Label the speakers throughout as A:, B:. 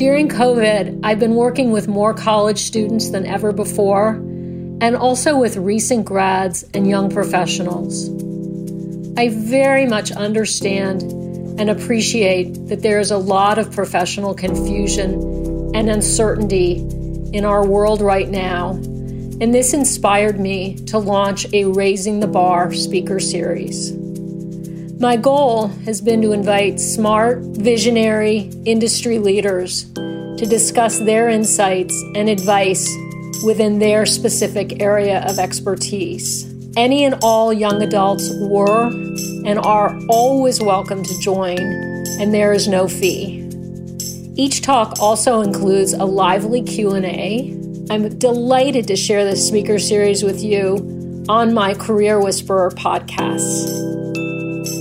A: During COVID, I've been working with more college students than ever before, and also with recent grads and young professionals. I very much understand and appreciate that there is a lot of professional confusion and uncertainty in our world right now, and this inspired me to launch a Raising the Bar speaker series. My goal has been to invite smart, visionary industry leaders to discuss their insights and advice within their specific area of expertise. Any and all young adults were and are always welcome to join, and there is no fee. Each talk also includes a lively Q&A. I'm delighted to share this speaker series with you on my Career Whisperer podcast.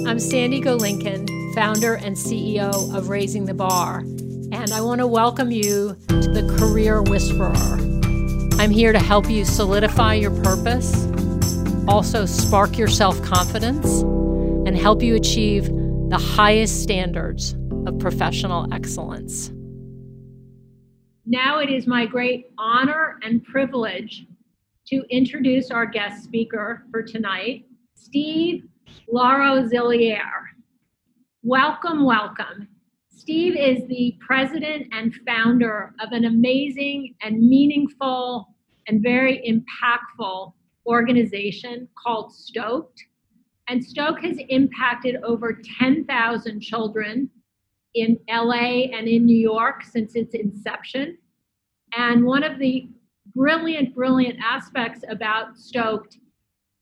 A: I'm Sandy Golinkin, founder and CEO of Raising the Bar, and I want to welcome you to the Career Whisperer. I'm here to help you solidify your purpose, also spark your self confidence, and help you achieve the highest standards of professional excellence. Now it is my great honor and privilege to introduce our guest speaker for tonight, Steve Larosiliere. Welcome, welcome. Steve is the president and founder of an amazing and meaningful and very impactful organization called Stoked. And Stoked has impacted over 10,000 children in LA and in New York since its inception. And one of the brilliant, brilliant aspects about Stoked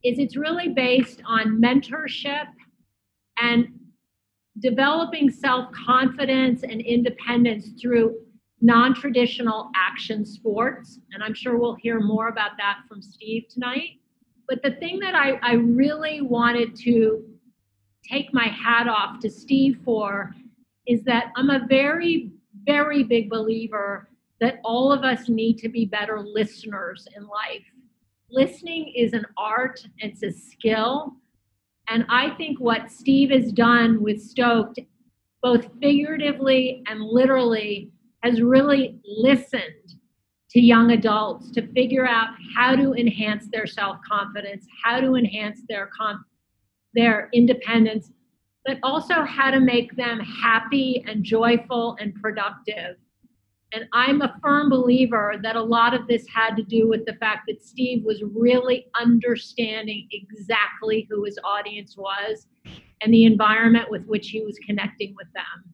A: is it's really based on mentorship and developing self-confidence and independence through non-traditional action sports. And i'm sure we'll hear more about that from steve tonight. But the thing that i, I really wanted to take my hat off to steve for is that i'm a very very big believer that all of us need to be better listeners in life listening is an art, it's a skill. And I think what Steve has done with Stoked, both figuratively and literally, has really listened to young adults to figure out how to enhance their self-confidence, how to enhance their conf- their independence, but also how to make them happy and joyful and productive. And I'm a firm believer that a lot of this had to do with the fact that Steve was really understanding exactly who his audience was and the environment with which he was connecting with them.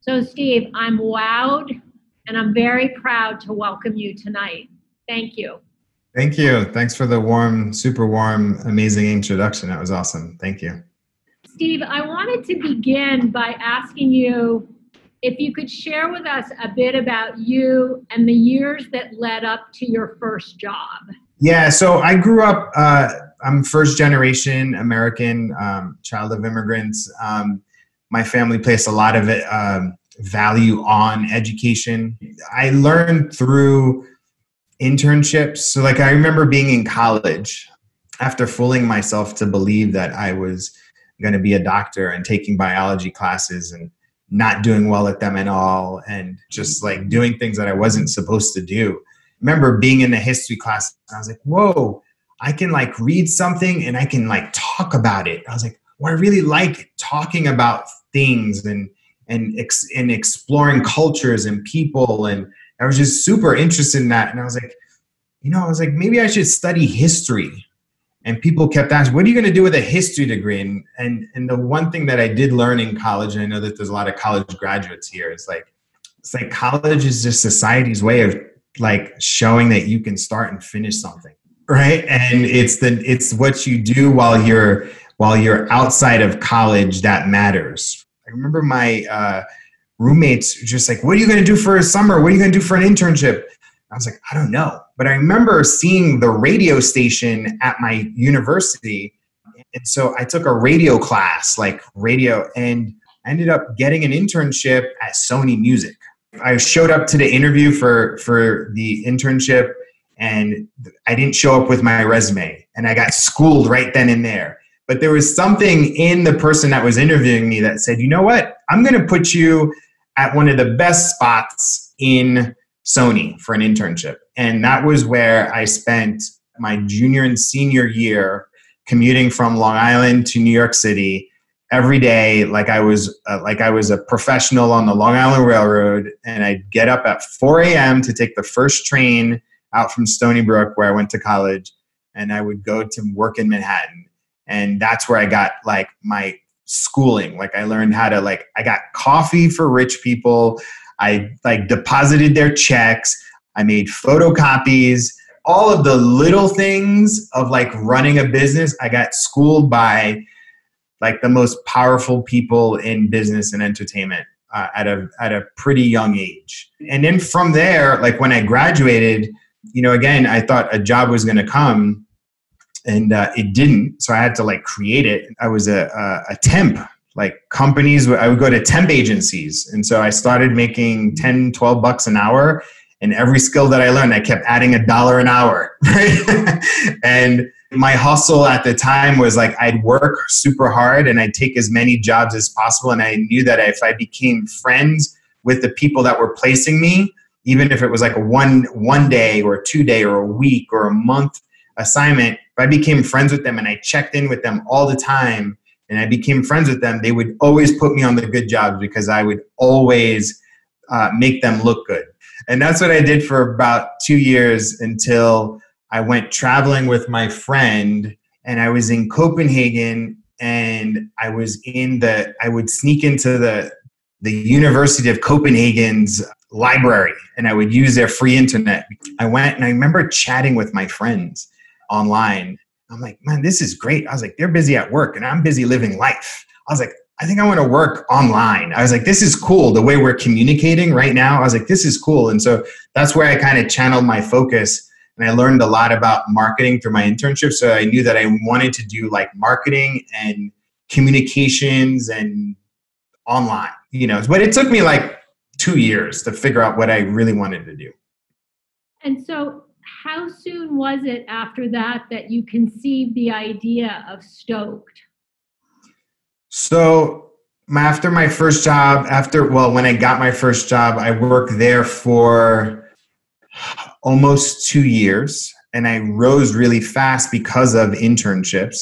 A: So, Steve, I'm wowed and I'm very proud to welcome you tonight. Thank you.
B: Thank you. Thanks for the warm, super warm, amazing introduction. That was awesome. Thank you.
A: Steve, I wanted to begin by asking you if you could share with us a bit about you and the years that led up to your first job.
B: Yeah, so I grew up, uh, I'm first generation American, um, child of immigrants. Um, my family placed a lot of um, value on education. I learned through internships. So, like, I remember being in college after fooling myself to believe that I was going to be a doctor and taking biology classes and not doing well at them at all and just like doing things that I wasn't supposed to do. remember being in the history class I was like, whoa, I can like read something and I can like talk about it. I was like, well, I really like talking about things and and ex- and exploring cultures and people and I was just super interested in that and I was like, you know, I was like maybe I should study history and people kept asking, "What are you going to do with a history degree?" And, and and the one thing that I did learn in college, and I know that there's a lot of college graduates here, is like it's like college is just society's way of like showing that you can start and finish something, right? And it's the it's what you do while you're while you're outside of college that matters. I remember my uh, roommates just like, "What are you going to do for a summer? What are you going to do for an internship?" I was like, I don't know. But I remember seeing the radio station at my university. And so I took a radio class, like radio, and I ended up getting an internship at Sony Music. I showed up to the interview for, for the internship and I didn't show up with my resume and I got schooled right then and there. But there was something in the person that was interviewing me that said, you know what? I'm going to put you at one of the best spots in Sony for an internship. And that was where I spent my junior and senior year commuting from Long Island to New York City every day like I was uh, like I was a professional on the Long Island Railroad and I'd get up at 4 a.m. to take the first train out from Stony Brook where I went to college and I would go to work in Manhattan and that's where I got like my schooling like I learned how to like I got coffee for rich people I like deposited their checks I made photocopies all of the little things of like running a business, I got schooled by like the most powerful people in business and entertainment uh, at a at a pretty young age. And then from there, like when I graduated, you know, again, I thought a job was going to come, and uh, it didn't. So I had to like create it. I was a, a, a temp. Like companies, I would go to temp agencies. And so I started making 10, 12 bucks an hour and every skill that I learned, I kept adding a dollar an hour. Right? and my hustle at the time was like I'd work super hard and I'd take as many jobs as possible. And I knew that if I became friends with the people that were placing me, even if it was like a one one day or a two day or a week or a month assignment, if I became friends with them and I checked in with them all the time and I became friends with them, they would always put me on the good jobs because I would always uh, make them look good. And that's what I did for about two years until I went traveling with my friend and I was in Copenhagen and I was in the, I would sneak into the, the University of Copenhagen's library and I would use their free internet. I went and I remember chatting with my friends online. I'm like, man, this is great. I was like, they're busy at work and I'm busy living life. I was like, I think I want to work online. I was like, this is cool. The way we're communicating right now, I was like, this is cool. And so that's where I kind of channeled my focus. And I learned a lot about marketing through my internship. So I knew that I wanted to do like marketing and communications and online, you know. But it took me like two years to figure out what I really wanted to do.
A: And so, how soon was it after that that you conceived the idea of Stoked?
B: So after my first job, after well, when I got my first job, I worked there for almost two years, and I rose really fast because of internships.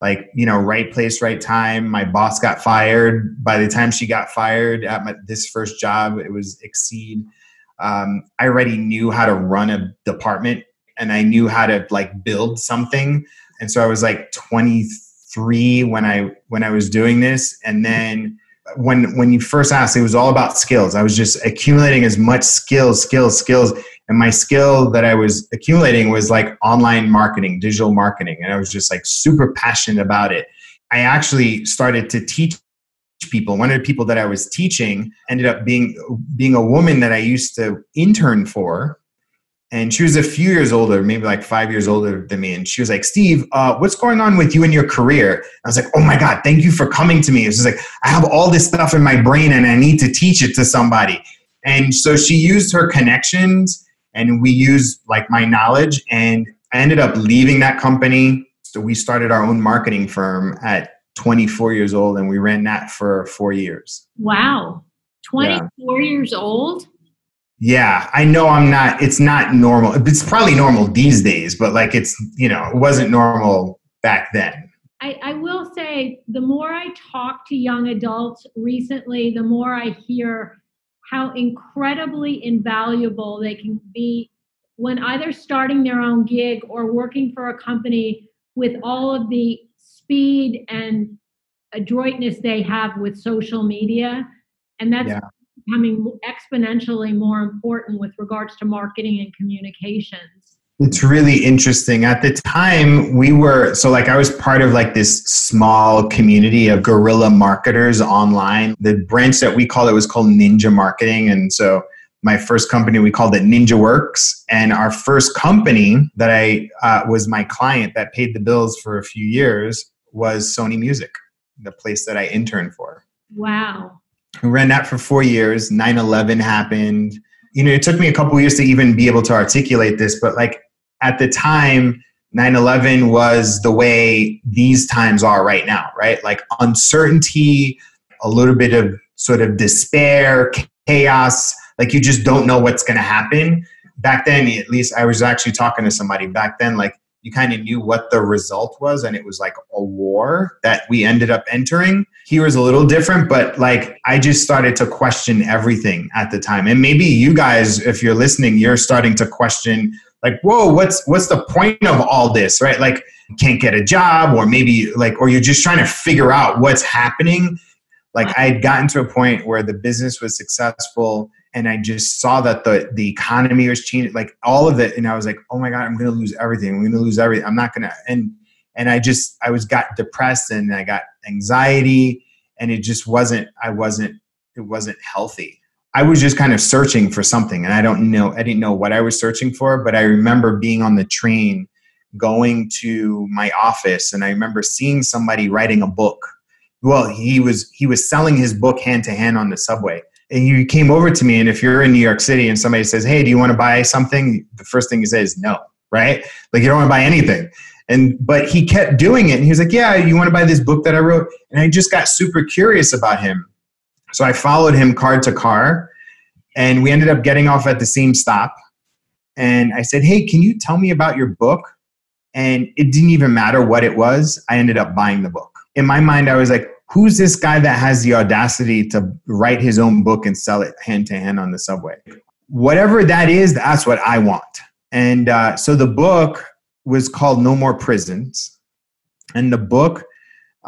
B: Like you know, right place, right time. My boss got fired. By the time she got fired at my, this first job, it was Exceed. Um, I already knew how to run a department, and I knew how to like build something. And so I was like 23 when I when I was doing this, and then when when you first asked, it was all about skills. I was just accumulating as much skills, skills, skills, and my skill that I was accumulating was like online marketing, digital marketing, and I was just like super passionate about it. I actually started to teach people. One of the people that I was teaching ended up being being a woman that I used to intern for and she was a few years older, maybe like five years older than me. And she was like, Steve, uh, what's going on with you and your career? I was like, oh my God, thank you for coming to me. It's like, I have all this stuff in my brain and I need to teach it to somebody. And so she used her connections and we used like my knowledge. And I ended up leaving that company. So we started our own marketing firm at 24 years old and we ran that for four years.
A: Wow. 24 yeah. years old?
B: Yeah, I know I'm not, it's not normal. It's probably normal these days, but like it's, you know, it wasn't normal back then.
A: I, I will say the more I talk to young adults recently, the more I hear how incredibly invaluable they can be when either starting their own gig or working for a company with all of the speed and adroitness they have with social media. And that's yeah becoming exponentially more important with regards to marketing and communications.
B: It's really interesting. At the time, we were so like I was part of like this small community of guerrilla marketers online. The branch that we called it was called Ninja Marketing. And so my first company, we called it Ninja Works. And our first company that I uh, was my client that paid the bills for a few years was Sony Music, the place that I interned for.
A: Wow.
B: We ran that for four years. 9 11 happened. You know, it took me a couple years to even be able to articulate this, but like at the time, 9 11 was the way these times are right now, right? Like uncertainty, a little bit of sort of despair, chaos. like you just don't know what's going to happen. Back then, at least I was actually talking to somebody back then, like you kind of knew what the result was, and it was like a war that we ended up entering. Here was a little different, but like I just started to question everything at the time. And maybe you guys, if you're listening, you're starting to question like whoa what's what's the point of all this right like can't get a job or maybe like or you're just trying to figure out what's happening like i had gotten to a point where the business was successful and i just saw that the the economy was changing like all of it and i was like oh my god i'm gonna lose everything. I'm gonna lose everything i'm not gonna and and i just i was got depressed and i got anxiety and it just wasn't i wasn't it wasn't healthy. I was just kind of searching for something and I don't know I didn't know what I was searching for but I remember being on the train going to my office and I remember seeing somebody writing a book. Well he was he was selling his book hand to hand on the subway and you came over to me and if you're in New York City and somebody says hey do you want to buy something the first thing you say is no right like you don't want to buy anything and but he kept doing it and he was like yeah you want to buy this book that I wrote and I just got super curious about him so I followed him car to car, and we ended up getting off at the same stop. And I said, Hey, can you tell me about your book? And it didn't even matter what it was. I ended up buying the book. In my mind, I was like, Who's this guy that has the audacity to write his own book and sell it hand to hand on the subway? Whatever that is, that's what I want. And uh, so the book was called No More Prisons. And the book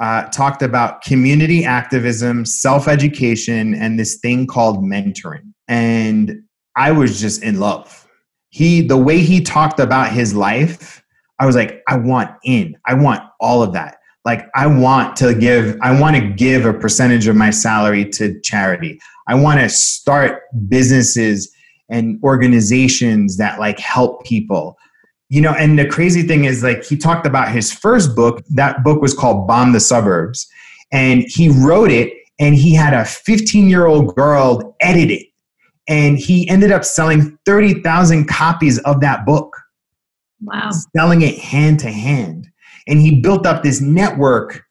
B: uh, talked about community activism, self education, and this thing called mentoring. And I was just in love. He, the way he talked about his life, I was like, I want in. I want all of that. Like, I want to give, I want to give a percentage of my salary to charity. I want to start businesses and organizations that like help people. You know and the crazy thing is like he talked about his first book. That book was called bomb the suburbs. And he wrote it and he had a 15 year old girl edit it. And he ended up selling 30,000 copies of that book.
A: Wow.
B: Selling it hand to hand and he built up this network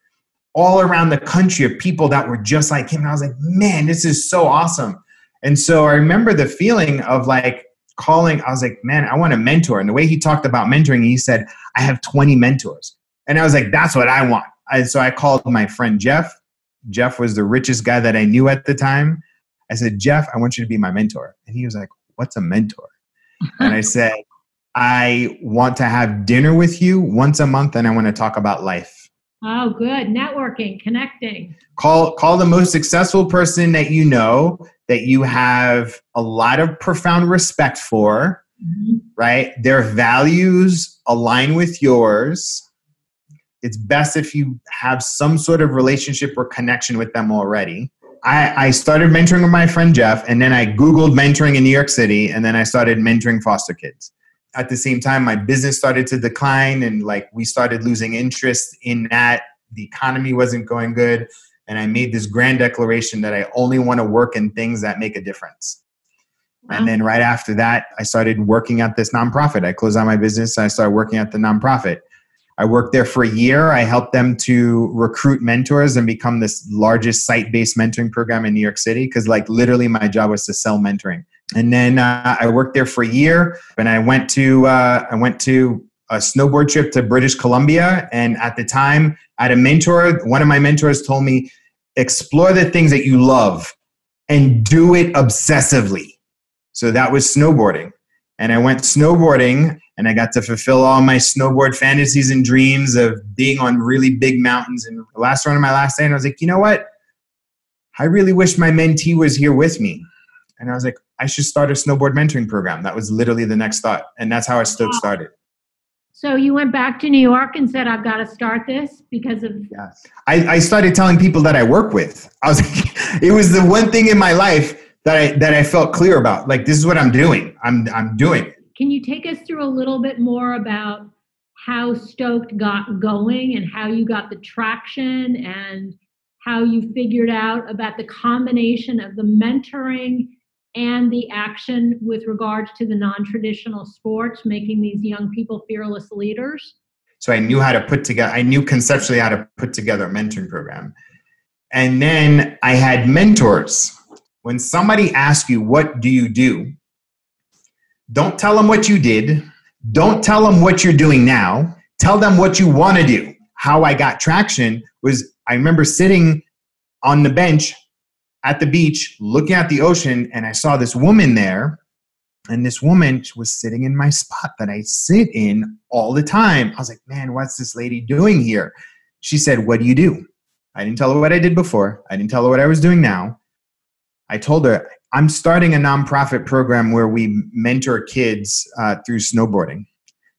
B: all around the country of people that were just like him and i was like man this is so awesome and so i remember the feeling of like calling, I was like, man, I want a mentor. And the way he talked about mentoring, he said, I have 20 mentors. And I was like, that's what I want. And so I called my friend Jeff. Jeff was the richest guy that I knew at the time. I said, Jeff, I want you to be my mentor. And he was like, what's a mentor? and I said, I want to have dinner with you once a month and I want to talk about life.
A: Oh, good. Networking, connecting.
B: Call call the most successful person that you know that you have a lot of profound respect for, mm-hmm. right? Their values align with yours. It's best if you have some sort of relationship or connection with them already. I, I started mentoring with my friend Jeff, and then I Googled mentoring in New York City, and then I started mentoring foster kids. At the same time, my business started to decline, and like we started losing interest in that. The economy wasn't going good and I made this grand declaration that I only want to work in things that make a difference. Wow. And then right after that, I started working at this nonprofit. I closed out my business and I started working at the nonprofit. I worked there for a year. I helped them to recruit mentors and become this largest site-based mentoring program in New York City because like literally my job was to sell mentoring. And then uh, I worked there for a year and I went to uh, I went to a snowboard trip to British Columbia. And at the time, I had a mentor. One of my mentors told me, explore the things that you love and do it obsessively. So that was snowboarding. And I went snowboarding and I got to fulfill all my snowboard fantasies and dreams of being on really big mountains. And the last run of my last day, and I was like, you know what? I really wish my mentee was here with me. And I was like, I should start a snowboard mentoring program. That was literally the next thought. And that's how I Stoked started.
A: So you went back to New York and said, "I've got to start this because of."
B: Yes, I, I started telling people that I work with. I was, like, it was the one thing in my life that I that I felt clear about. Like this is what I'm doing. I'm I'm doing it.
A: Can you take us through a little bit more about how Stoked got going and how you got the traction and how you figured out about the combination of the mentoring and the action with regards to the non-traditional sports making these young people fearless leaders
B: so i knew how to put together i knew conceptually how to put together a mentoring program and then i had mentors when somebody asks you, What do you do? Don't tell them what you did. Don't tell them what you're doing now. Tell them what you want to do. How I got traction was I remember sitting on the bench at the beach looking at the ocean, and I saw this woman there. And this woman was sitting in my spot that I sit in all the time. I was like, man, what's this lady doing here? She said, What do you do? I didn't tell her what I did before. I didn't tell her what I was doing now. I told her, I'm starting a nonprofit program where we mentor kids uh, through snowboarding.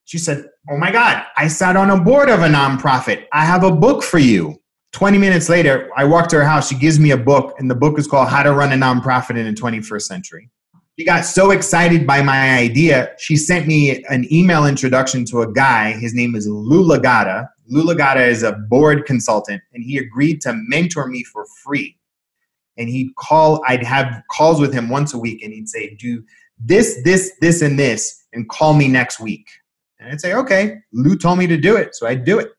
B: She said, Oh my God, I sat on a board of a nonprofit. I have a book for you. 20 minutes later, I walk to her house. She gives me a book, and the book is called How to Run a Nonprofit in the 21st Century. She got so excited by my idea, she sent me an email introduction to a guy. His name is Lou Lagata. Lou Lagata is a board consultant, and he agreed to mentor me for free. And he'd call, I'd have calls with him once a week, and he'd say, Do this, this, this, and this, and call me next week. And I'd say, Okay, Lou told me to do it, so I'd do it.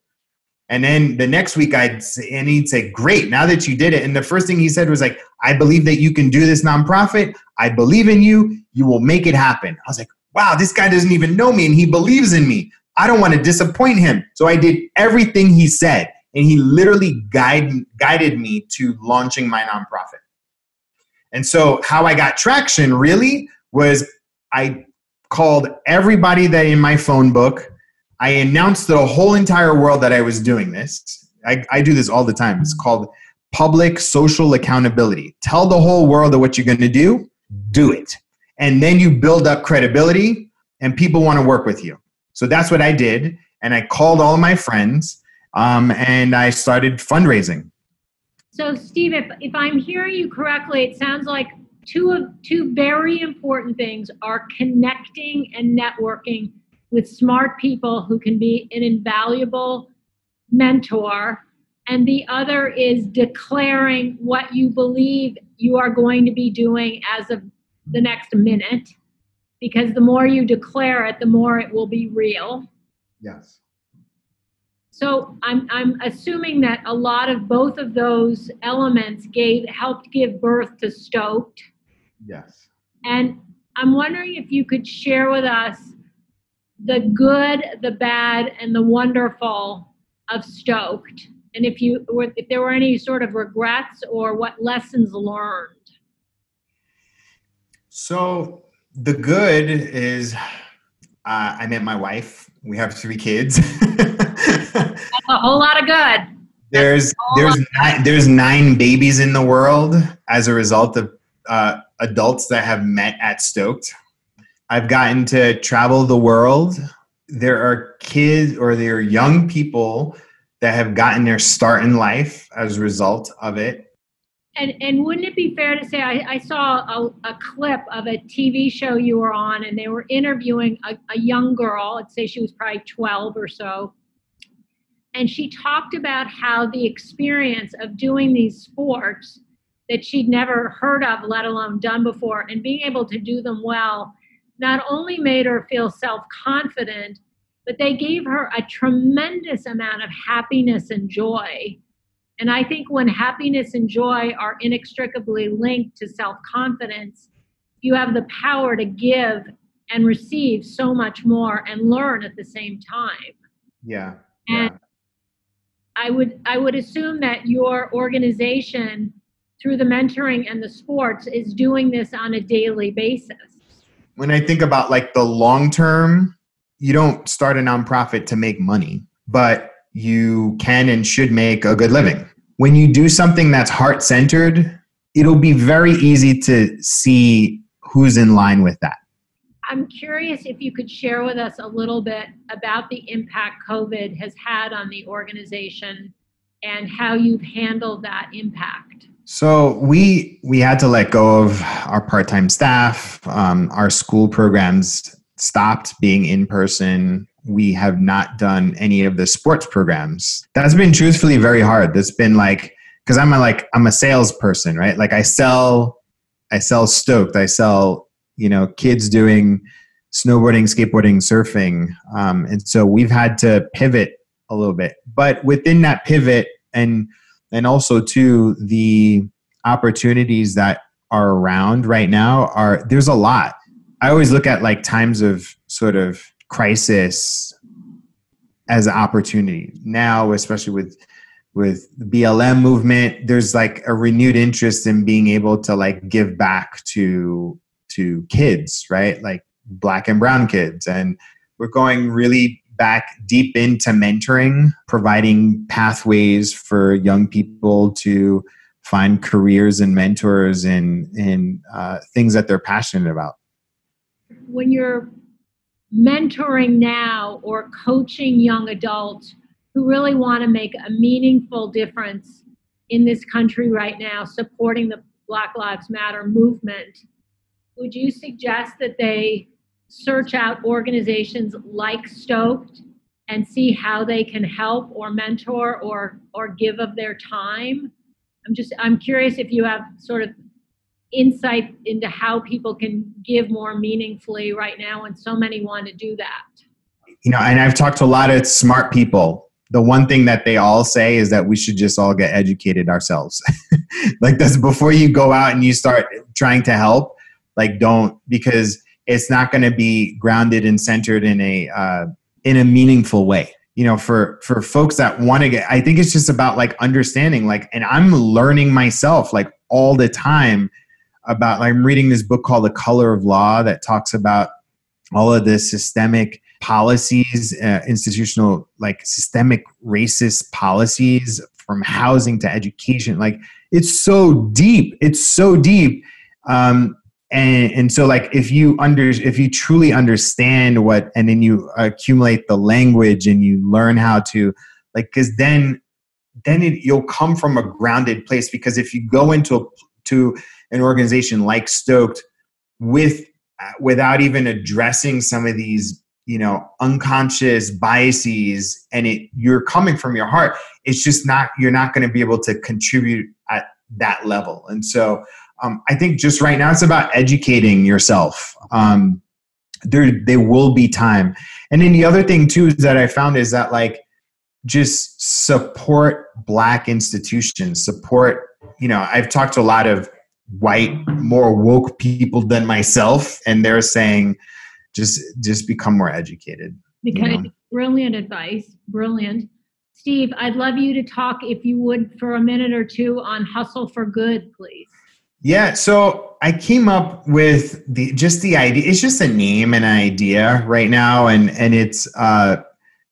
B: And then the next week, I'd say, and he'd say, "Great, now that you did it." And the first thing he said was like, "I believe that you can do this nonprofit. I believe in you. You will make it happen." I was like, "Wow, this guy doesn't even know me, and he believes in me. I don't want to disappoint him." So I did everything he said, and he literally guided guided me to launching my nonprofit. And so, how I got traction really was I called everybody that in my phone book I announced to the whole entire world that I was doing this. I, I do this all the time. It's called public social accountability. Tell the whole world of what you're going to do, do it. And then you build up credibility and people want to work with you. So that's what I did. And I called all my friends um, and I started fundraising.
A: So, Steve, if, if I'm hearing you correctly, it sounds like two of two very important things are connecting and networking with smart people who can be an invaluable mentor. And the other is declaring what you believe you are going to be doing as of the next minute. Because the more you declare it, the more it will be real.
B: Yes.
A: So I'm, I'm assuming that a lot of both of those elements gave helped give birth to Stoked.
B: Yes.
A: And I'm wondering if you could share with us the good, the bad, and the wonderful of Stoked, and if you if there were any sort of regrets or what lessons learned.
B: So the good is, uh, I met my wife. We have three kids.
A: That's a whole lot of good.
B: There's there's nine, there's nine babies in the world as a result of uh, adults that have met at Stoked. I've gotten to travel the world. There are kids or there are young people that have gotten their start in life as a result of it.
A: And, and wouldn't it be fair to say I, I saw a, a, clip of a TV show you were on, and they were interviewing a, a young girl. I'd say she was probably 12 or so. And she talked about how the experience of doing these sports that she'd never heard of, let alone done before, and being able to do them well not only made her feel self confident, but they gave her a tremendous amount of happiness and joy. And I think when happiness and joy are inextricably linked to self confidence, you have the power to give and receive so much more and learn at the same time.
B: Yeah.
A: And yeah. I would I would assume that your organization through the mentoring and the sports is doing this on a daily basis
B: when I think about like the long term, you don't start a nonprofit to make money, but you can and should make a good living. When you do something that's heart centered, it'll be very easy to see who's in line with that.
A: I'm curious if you could share with us a little bit about the impact COVID has had on the organization and how you've handled that impact.
B: So we we had to let go of our part time staff. Um, our school programs stopped being in person. We have not done any of the sports programs. That's been truthfully very hard. That's been like because I'm a like I'm a salesperson, right? Like I sell, I sell stoked. I sell you know kids doing snowboarding, skateboarding, surfing, um, and so we've had to pivot a little bit. But within that pivot and and also too the opportunities that are around right now are there's a lot. I always look at like times of sort of crisis as an opportunity. Now, especially with with the BLM movement, there's like a renewed interest in being able to like give back to to kids, right? Like black and brown kids. And we're going really back deep into mentoring, providing pathways for young people to find careers and mentors and in uh, things that they're passionate about.
A: When you're mentoring now or coaching young adults who really want to make a meaningful difference in this country right now, supporting the Black Lives Matter movement, would you suggest that they search out organizations like Stoked and see how they can help or mentor or or give of their time? I'm just I'm curious if you have sort of insight into how people can give more meaningfully right now and so many want to do that.
B: You know, and I've talked to a lot of smart people. The one thing that they all say is that we should just all get educated ourselves. like that's before you go out and you start trying to help, like don't because it's not going to be grounded and centered in a uh, in a meaningful way. You know for for folks that want to get i think it's just about like understanding like and i'm learning myself like all the time about like, i'm reading this book called the color of law that talks about all of the systemic policies uh, institutional like systemic racist policies from housing to education. Like it's so deep it's so deep. Um, and and so like if you under if you truly understand what and then you accumulate the language and you learn how to like because then then it, you'll come from a grounded place. Because if you go into a, to an organization like stoked with without even addressing some of these you know unconscious biases and it you're coming from your heart it's just not you're not going to be able to contribute at that level. And so um, I think just right now it's about educating yourself. Um, there, there will be time. And then the other thing too is that I found is that like just support black institutions, support, you know, I've talked to a lot of white, more woke people than myself, and they're saying just just become more educated.
A: Because you know? brilliant advice. Brilliant. Steve, I'd love you to talk, if you would, for a minute or two on Hustle for Good, please.
B: Yeah, so I came up with the just the idea. It's just a name and an idea right now, and and it's uh,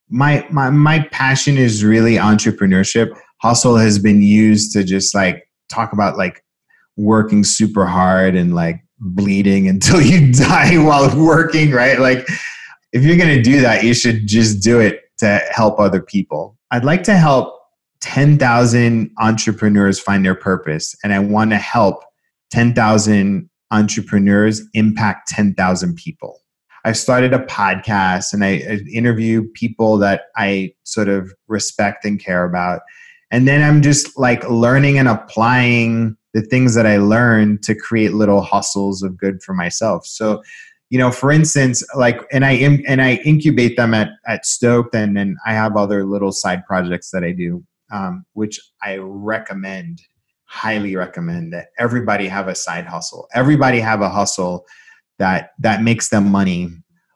B: my my my passion is really entrepreneurship. Hustle has been used to just like talk about like working super hard and like bleeding until you die while working, right? Like if you're gonna do that, you should just do it to help other people. I'd like to help 10,000 entrepreneurs find their purpose, and I want to help 10,000 entrepreneurs impact 10,000 people. I've started a podcast and I, interview people that I sort of respect and care about. And then I'm just like learning and applying the things that I learned to create little hustles of good for myself. So, you know, for instance, like, and I and I incubate them at at Stoked, and then I have other little side projects that I do, um, which I recommend highly recommend that everybody have a side hustle. Everybody have a hustle that that makes them money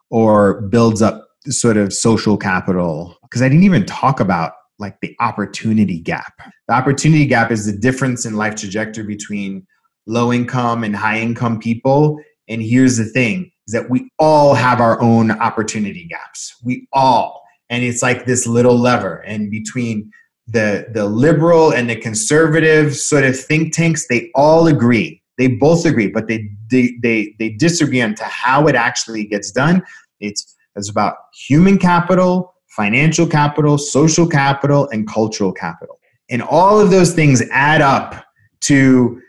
B: or builds up sort of social capital. Because I didn't even talk about like the opportunity gap. The opportunity gap is the difference in life trajectory between low income and high income people. And here's the thing is that we all have our own opportunity gaps. We all. And it's like this little lever. And between the the liberal and the conservative sort of think tanks they all agree. They both agree but they they they, they disagree on to how it actually gets done. It's it's about human capital financial capital social capital and cultural capital. And all of those things add up to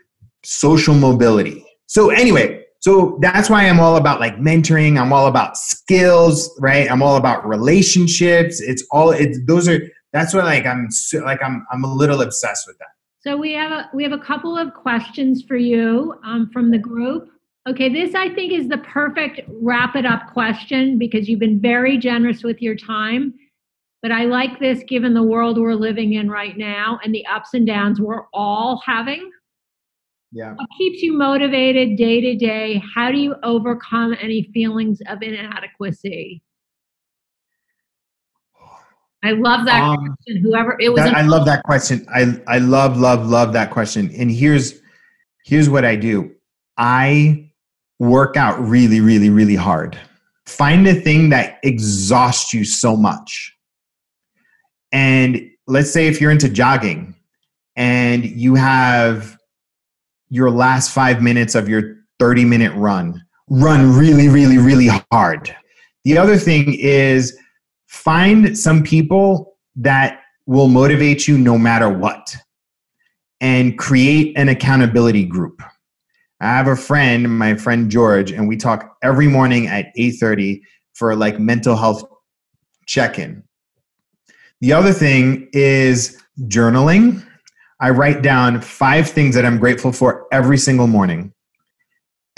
B: social mobility. So anyway so that's why i'm all about like mentoring. I'm all about skills right? I'm all about relationships. It's all it's those are that's what like I'm like I'm I'm a little obsessed with that.
A: So we have a we have a couple of questions for you um, from the group. Okay, this I think is the perfect wrap it up question because you've been very generous with your time. But I like this given the world we're living in right now and the ups and downs we're all having.
B: Yeah.
C: What keeps you motivated day to day? How do you overcome any feelings of inadequacy? I love that
B: Um,
C: question. Whoever it was,
B: That- I love that question. I I love love love that question. And here's here's what I do. I work out really really really hard. Find a thing that exhausts you so much. And let's say if you're into jogging and you have your last 5 minutes of your 30 minute run, run really really really hard. The other thing is find some people that will motivate you no matter what and create an accountability group. I have a friend my friend george and we talk every morning at 8.30 for like mental health check-in. The other thing is journaling. I write down five things that i'm grateful for every single morning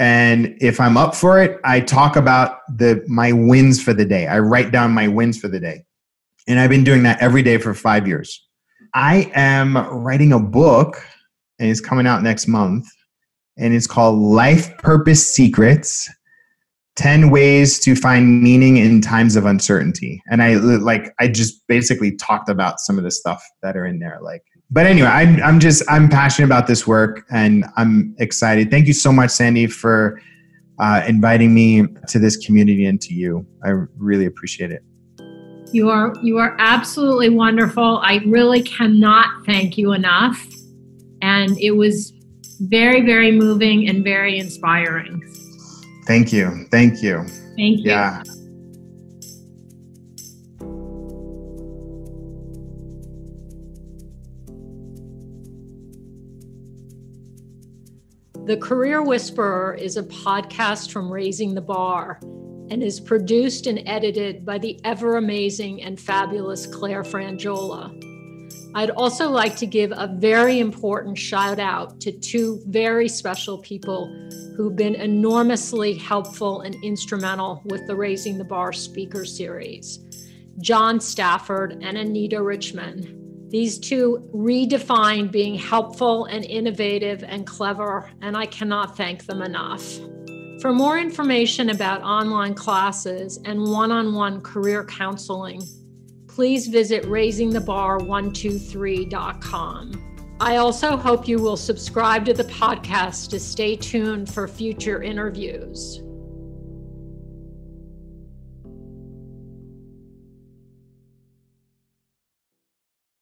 B: and if i'm up for it i talk about the my wins for the day. I write down my wins for the day. And i've been doing that every day for five years. I am writing a book and it's coming out next month and it's called life purpose secrets 10 ways to find meaning in times of uncertainty. And i like i just basically talked about some of the stuff that are in there like but anyway I'm, I'm just i'm passionate about this work and i'm excited. Thank you so much sandy for uh, inviting me to this community and to you. I really appreciate it.
C: You are you are absolutely wonderful. I really cannot thank you enough, and it was very very moving and very inspiring.
B: thank you. Thank you.
C: Thank you.
B: yeah
A: The Career Whisperer is a podcast from Raising the Bar and is produced and edited by the ever amazing and fabulous Claire Frangiola. I'd also like to give a very important shout out to two very special people who've been enormously helpful and instrumental with the Raising the Bar speaker series John Stafford and Anita Richmond. These two redefine being helpful and innovative and clever, and I cannot thank them enough. For more information about online classes and one on one career counseling, please visit raisingthebar123.com. I also hope you will subscribe to the podcast to stay tuned for future interviews.